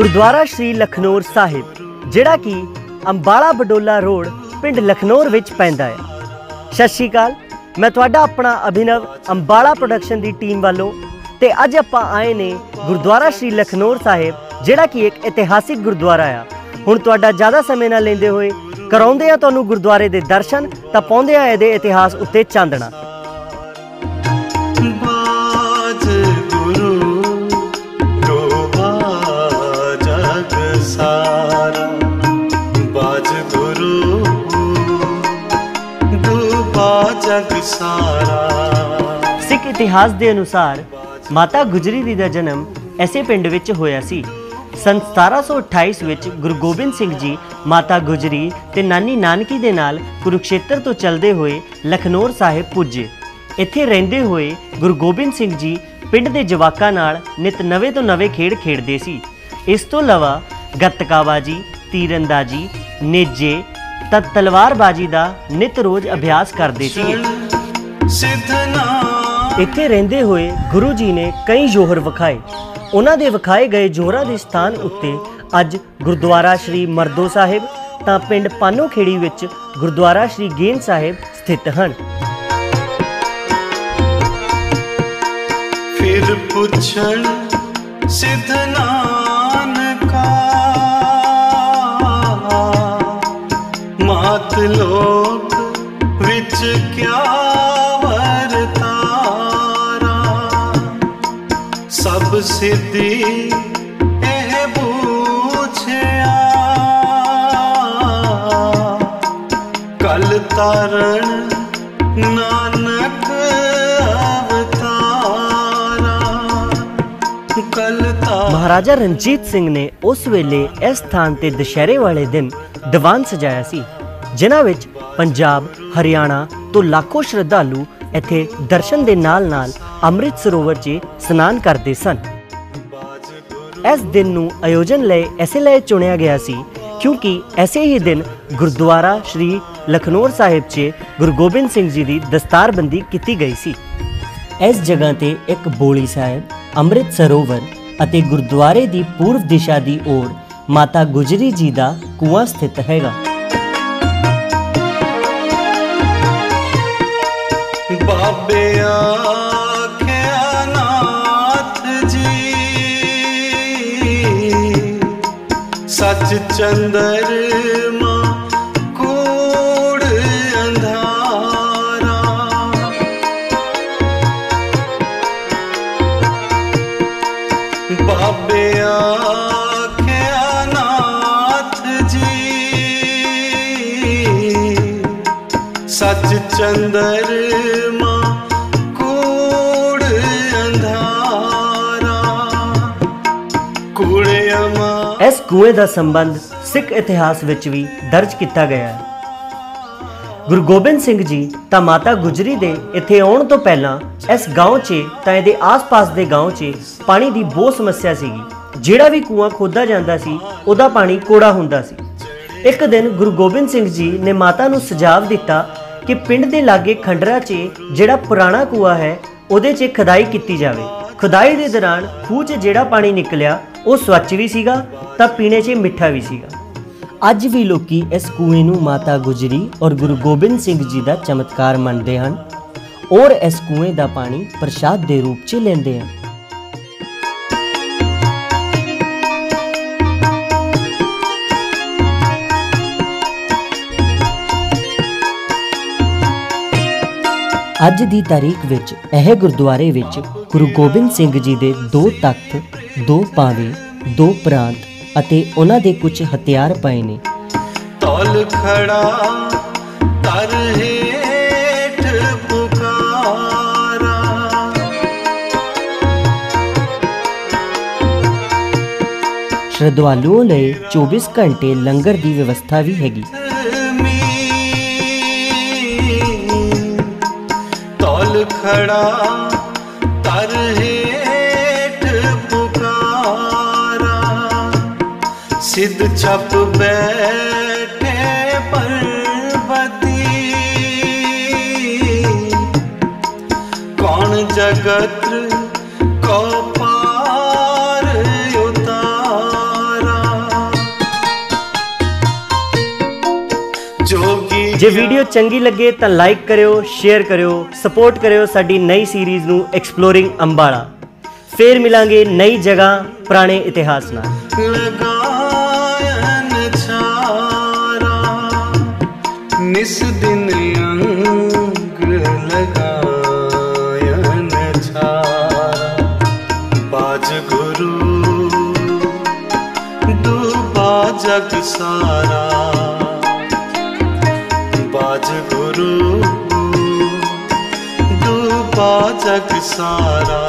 ਗੁਰਦੁਆਰਾ ਸ਼੍ਰੀ ਲਖਨੌਰ ਸਾਹਿਬ, ਜਿਹੜਾ ਕਿ ਅੰਬਾਲਾ ਬਡੋਲਾ ਰੋਡ, ਪਿੰਡ ਲਖਨੌਰ ਵਿੱਚ ਪੈਂਦਾ ਹੈ। ਸਤਿ ਸ਼੍ਰੀ ਅਕਾਲ, ਮੈਂ ਤੁਹਾਡਾ ਆਪਣਾ ਅਭਿਨਵ ਅੰਬਾਲਾ ਪ੍ਰੋਡਕਸ਼ਨ ਦੀ ਟੀਮ ਵੱਲੋਂ, ਤੇ ਅੱਜ ਆਪਾਂ ਆਏ ਨੇ ਗੁਰਦੁਆਰਾ ਸ਼੍ਰੀ ਲਖਨੌਰ ਸਾਹਿਬ, ਜਿਹੜਾ ਕਿ ਇੱਕ ਇਤਿਹਾਸਿਕ ਗੁਰਦੁਆਰਾ ਆ। ਹੁਣ ਤੁਹਾਡਾ ਜ਼ਿਆਦਾ ਸਮੇਂ ਨਾ ਲੈਂਦੇ ਹੋਏ, ਕਰਾਉਂਦੇ ਆ ਤੁਹਾਨੂੰ ਗੁਰਦੁਆਰੇ ਦੇ ਦਰਸ਼ਨ, ਤਾਂ ਪਾਉਂਦੇ ਆ ਇਹਦੇ ਇਤਿਹਾਸ ਉੱਤੇ ਚਾਂਦਣਾ। ਸਾਰਾ ਬਾਜ ਗੁਰੂ ਗੋਬਾ ਜਗ ਸਾਰਾ। ਸਿੱਖ ਇਤਿਹਾਸ ਦੇ ਅਨੁਸਾਰ ਮਾਤਾ ਗੁਜਰੀ ਜੀ ਦਾ ਜਨਮ ਐਸੇ ਪਿੰਡ ਵਿੱਚ ਹੋਇਆ ਸੀ। ਸੰਨ 1728 ਵਿੱਚ ਗੁਰੂ ਗੋਬਿੰਦ ਸਿੰਘ ਜੀ ਮਾਤਾ ਗੁਜਰੀ ਤੇ ਨਾਨੀ ਨਾਨਕੀ ਦੇ ਨਾਲ ਕੁਰੂਕਸ਼ੇਤਰ ਤੋਂ ਚੱਲਦੇ ਹੋਏ ਲਖਨੌਰ ਸਾਹਿਬ ਪੁੱਜੇ। ਇੱਥੇ ਰਹਿੰਦੇ ਹੋਏ ਗੁਰੂ ਗੋਬਿੰਦ ਸਿੰਘ ਜੀ ਪਿੰਡ ਦੇ ਜਵਾਕਾਂ ਨਾਲ ਨਿਤ ਨਵੇਂ ਤੋਂ ਨਵੇਂ ਖੇਡ ਖੇਡਦੇ ਸੀ। ਇਸ ਤੋਂ ਇਲਾਵਾ ਗੱਤਕਾਬਾਜੀ ਤੀਰੰਦਾਜ਼ੀ ਨੇਜੇ ਤਾਂ ਤਲਵਾਰਬਾਜੀ ਦਾ ਨਿਤ ਰੋਜ਼ ਅਭਿਆਸ ਕਰਦੇ ਸੀਗੇ ਸਿਧਨਾ ਇੱਥੇ ਰਹਿੰਦੇ ਹੋਏ ਗੁਰੂ ਜੀ ਨੇ ਕਈ ਜੋਹਰ ਵਿਖਾਏ। ਉਹਨਾਂ ਦੇ ਵਿਖਾਏ ਗਏ ਜੋਹਰਾਂ ਦੇ ਸਥਾਨ ਉੱਤੇ ਅੱਜ ਗੁਰਦੁਆਰਾ ਸ਼੍ਰੀ ਮਰਦੋ ਸਾਹਿਬ ਤਾਂ ਪਿੰਡ ਪਾਨੋਖੇੜੀ ਵਿੱਚ ਗੁਰਦੁਆਰਾ ਸ਼੍ਰੀ ਗੇਨ ਸਾਹਿਬ ਸਥਿਤ ਹਨ। ਫਿਰ ਪੁੱਛਣ ਸਿਧ ਸਿੱਧੀ ਇਹ ਬੂਝਿਆ ਕਲ ਤਾਰਨ ਨਾਨਕ ਅਵਤਾਰਾ। ਕਲ ਤਾਰਨ ਮਹਾਰਾਜਾ ਰਣਜੀਤ ਸਿੰਘ ਨੇ ਉਸ ਵੇਲੇ ਇਸ ਸਥਾਨ ਤੇ ਦੁਸ਼ਹਿਰੇ ਵਾਲੇ ਦਿਨ ਦੀਵਾਨ ਸਜਾਇਆ ਸੀ, ਜਿਨ੍ਹਾਂ ਵਿੱਚ ਪੰਜਾਬ, ਹਰਿਆਣਾ ਤੋਂ ਲੱਖੋ ਸ਼ਰਧਾਲੂ ਇੱਥੇ ਦਰਸ਼ਨ ਦੇ ਨਾਲ-ਨਾਲ ਅੰਮ੍ਰਿਤ ਸਰੋਵਰ 'ਚ ਇਸ਼ਨਾਨ ਕਰਦੇ ਸਨ। ਇਸ ਦਿਨ ਨੂੰ ਆਯੋਜਨ ਲਈ ਐਸੇ ਲਈ ਚੁਣਿਆ ਗਿਆ ਸੀ ਕਿਉਂਕਿ ਐਸੇ ਹੀ ਦਿਨ ਗੁਰਦੁਆਰਾ ਸ਼੍ਰੀ ਲਖਨੌਰ ਸਾਹਿਬ 'ਚ ਗੁਰੂ ਗੋਬਿੰਦ ਸਿੰਘ ਜੀ ਦੀ ਦਸਤਾਰਬੰਦੀ ਕੀਤੀ ਗਈ ਸੀ। ਇਸ ਜਗ੍ਹਾ ਤੇ ਇੱਕ ਬੋਲੀ ਸਾਹਿਬ, ਅੰਮ੍ਰਿਤ ਸਰੋਵਰ ਅਤੇ ਗੁਰਦੁਆਰੇ ਦੀ ਪੂਰਬ ਦਿਸ਼ਾ ਦੀ ਓਰ ਮਾਤਾ ਗੁਜਰੀ ਜੀ ਦਾ ਕੂਆ ਸਥਿਤ ਹੈਗਾ। ਸੱਚ ਚੰਦਰਮਾ ਕੂੜ ਅੰਧਾਰਾ। ਬਾਬੇ ਆਖਿਆ ਨਾਥ ਜੀ ਸੱਚ ਚੰਦਰਮਾ ਕੂਏ ਦਾ ਸੰਬੰਧ ਸਿੱਖ ਇਤਿਹਾਸ ਵਿੱਚ ਵੀ ਦਰਜ ਕੀਤਾ ਗਿਆ ਹੈ ਗੁਰੂ ਗੋਬਿੰਦ ਸਿੰਘ ਜੀ ਤਾਂ ਮਾਤਾ ਗੁਜਰੀ ਦੇ ਇੱਥੇ ਆਉਣ ਤੋਂ ਪਹਿਲਾਂ ਇਸ گاؤں 'ਚ ਤਾਂ ਇਹਦੇ ਆਸ-ਪਾਸ ਦੇ گاؤں 'ਚ ਪਾਣੀ ਦੀ ਬਹੁਤ ਸਮੱਸਿਆ ਸੀਗੀ ਜਿਹੜਾ ਵੀ ਕੂਆ ਖੋਦਾ ਜਾਂਦਾ ਸੀ ਉਹਦਾ ਪਾਣੀ ਕੋੜਾ ਹੁੰਦਾ ਸੀ ਇੱਕ ਦਿਨ ਗੁਰੂ ਗੋਬਿੰਦ ਸਿੰਘ ਜੀ ਨੇ ਮਾਤਾ ਨੂੰ ਸੁਝਾਅ ਦਿੱਤਾ ਕਿ ਪਿੰਡ ਦੇ ਲਾਗੇ ਖੰਡਰਾ 'ਚ ਜਿਹੜਾ ਪੁਰਾਣਾ ਕੂਆ ਹੈ ਉਹਦੇ 'ਚ ਖੁਦਾਈ ਕੀਤੀ ਜਾਵੇ ਖੁਦਾਈ ਦੇ ਦੌਰਾਨ ਖੂਹ 'ਚ ਜਿਹੜਾ ਪਾਣੀ ਨਿਕਲਿਆ ਉਹ ਸਵੱਛ ਵੀ ਸੀਗਾ ਤਾਂ ਪੀਣੇ 'ਚ ਮਿੱਠਾ ਵੀ ਸੀਗਾ। ਅੱਜ ਵੀ ਲੋਕੀ ਇਸ ਕੂਏ ਨੂੰ ਮਾਤਾ ਗੁਜਰੀ ਔਰ ਗੁਰੂ ਗੋਬਿੰਦ ਸਿੰਘ ਜੀ ਦਾ ਚਮਤਕਾਰ ਮੰਨਦੇ ਹਨ ਔਰ ਇਸ ਕੂਏ ਦਾ ਪਾਣੀ ਪ੍ਰਸ਼ਾਦ ਦੇ ਰੂਪ 'ਚ ਲੈਂਦੇ ਹਨ। ਅੱਜ ਦੀ ਤਾਰੀਖ ਵਿੱਚ ਇਹ ਗੁਰਦੁਆਰੇ ਵਿੱਚ ਗੁਰੂ ਗੋਬਿੰਦ ਸਿੰਘ ਜੀ ਦੇ ਦੋ ਤਖਤ ਦੋ ਪਾਵੇ ਦੋ ਪ੍ਰਾਂਤ ਅਤੇ ਉਹਨਾਂ ਦੇ ਕੁਝ ਹਥਿਆਰ ਪਏ ਨੇ। ਤੌਲ ਖੜਾ ਤਰ ਹੇਠ ਪੁਕਾਰਾ। ਸ਼ਰਧਾਲੂਆਂ ਲਈ 24 ਘੰਟੇ ਲੰਗਰ ਦੀ ਵਿਵਸਥਾ ਵੀ ਹੈਗੀ। ਤੌਲ ਖੜਾ सिद्ध छप बैठे पर्वती कौन जगत को पार उतारा जोगी ਜੇ ਵੀਡੀਓ ਚੰਗੀ ਲੱਗੇ ਤਾਂ ਲਾਈਕ ਕਰਿਓ ਸ਼ੇਅਰ ਕਰਿਓ ਸਪੋਰਟ ਕਰਿਓ ਸਾਡੀ ਨਈ ਸੀਰੀਜ਼ ਨੂੰ ਐਕਸਪਲੋਰਿੰਗ ਅੰਬਾਲਾ ਫੇਰ ਮਿਲਾਂਗੇ ਨਈ ਜਗ੍ਹਾ ਪੁਰਾਣੇ ਇਤਿਹਾਸ ਨਾਲ ਲਗਾ ਨਿਸ ਦਿਨ ਅੰਗ ਲਗਾਇਨ ਛਾਰਾ ਬਾਜ ਗੁਰੂ ਡੂਬਾ ਜਗ ਸਾਰਾ। ਬਾਜ ਗੁਰੂ ਡੂਬਾ ਜਗ ਸਾਰਾ।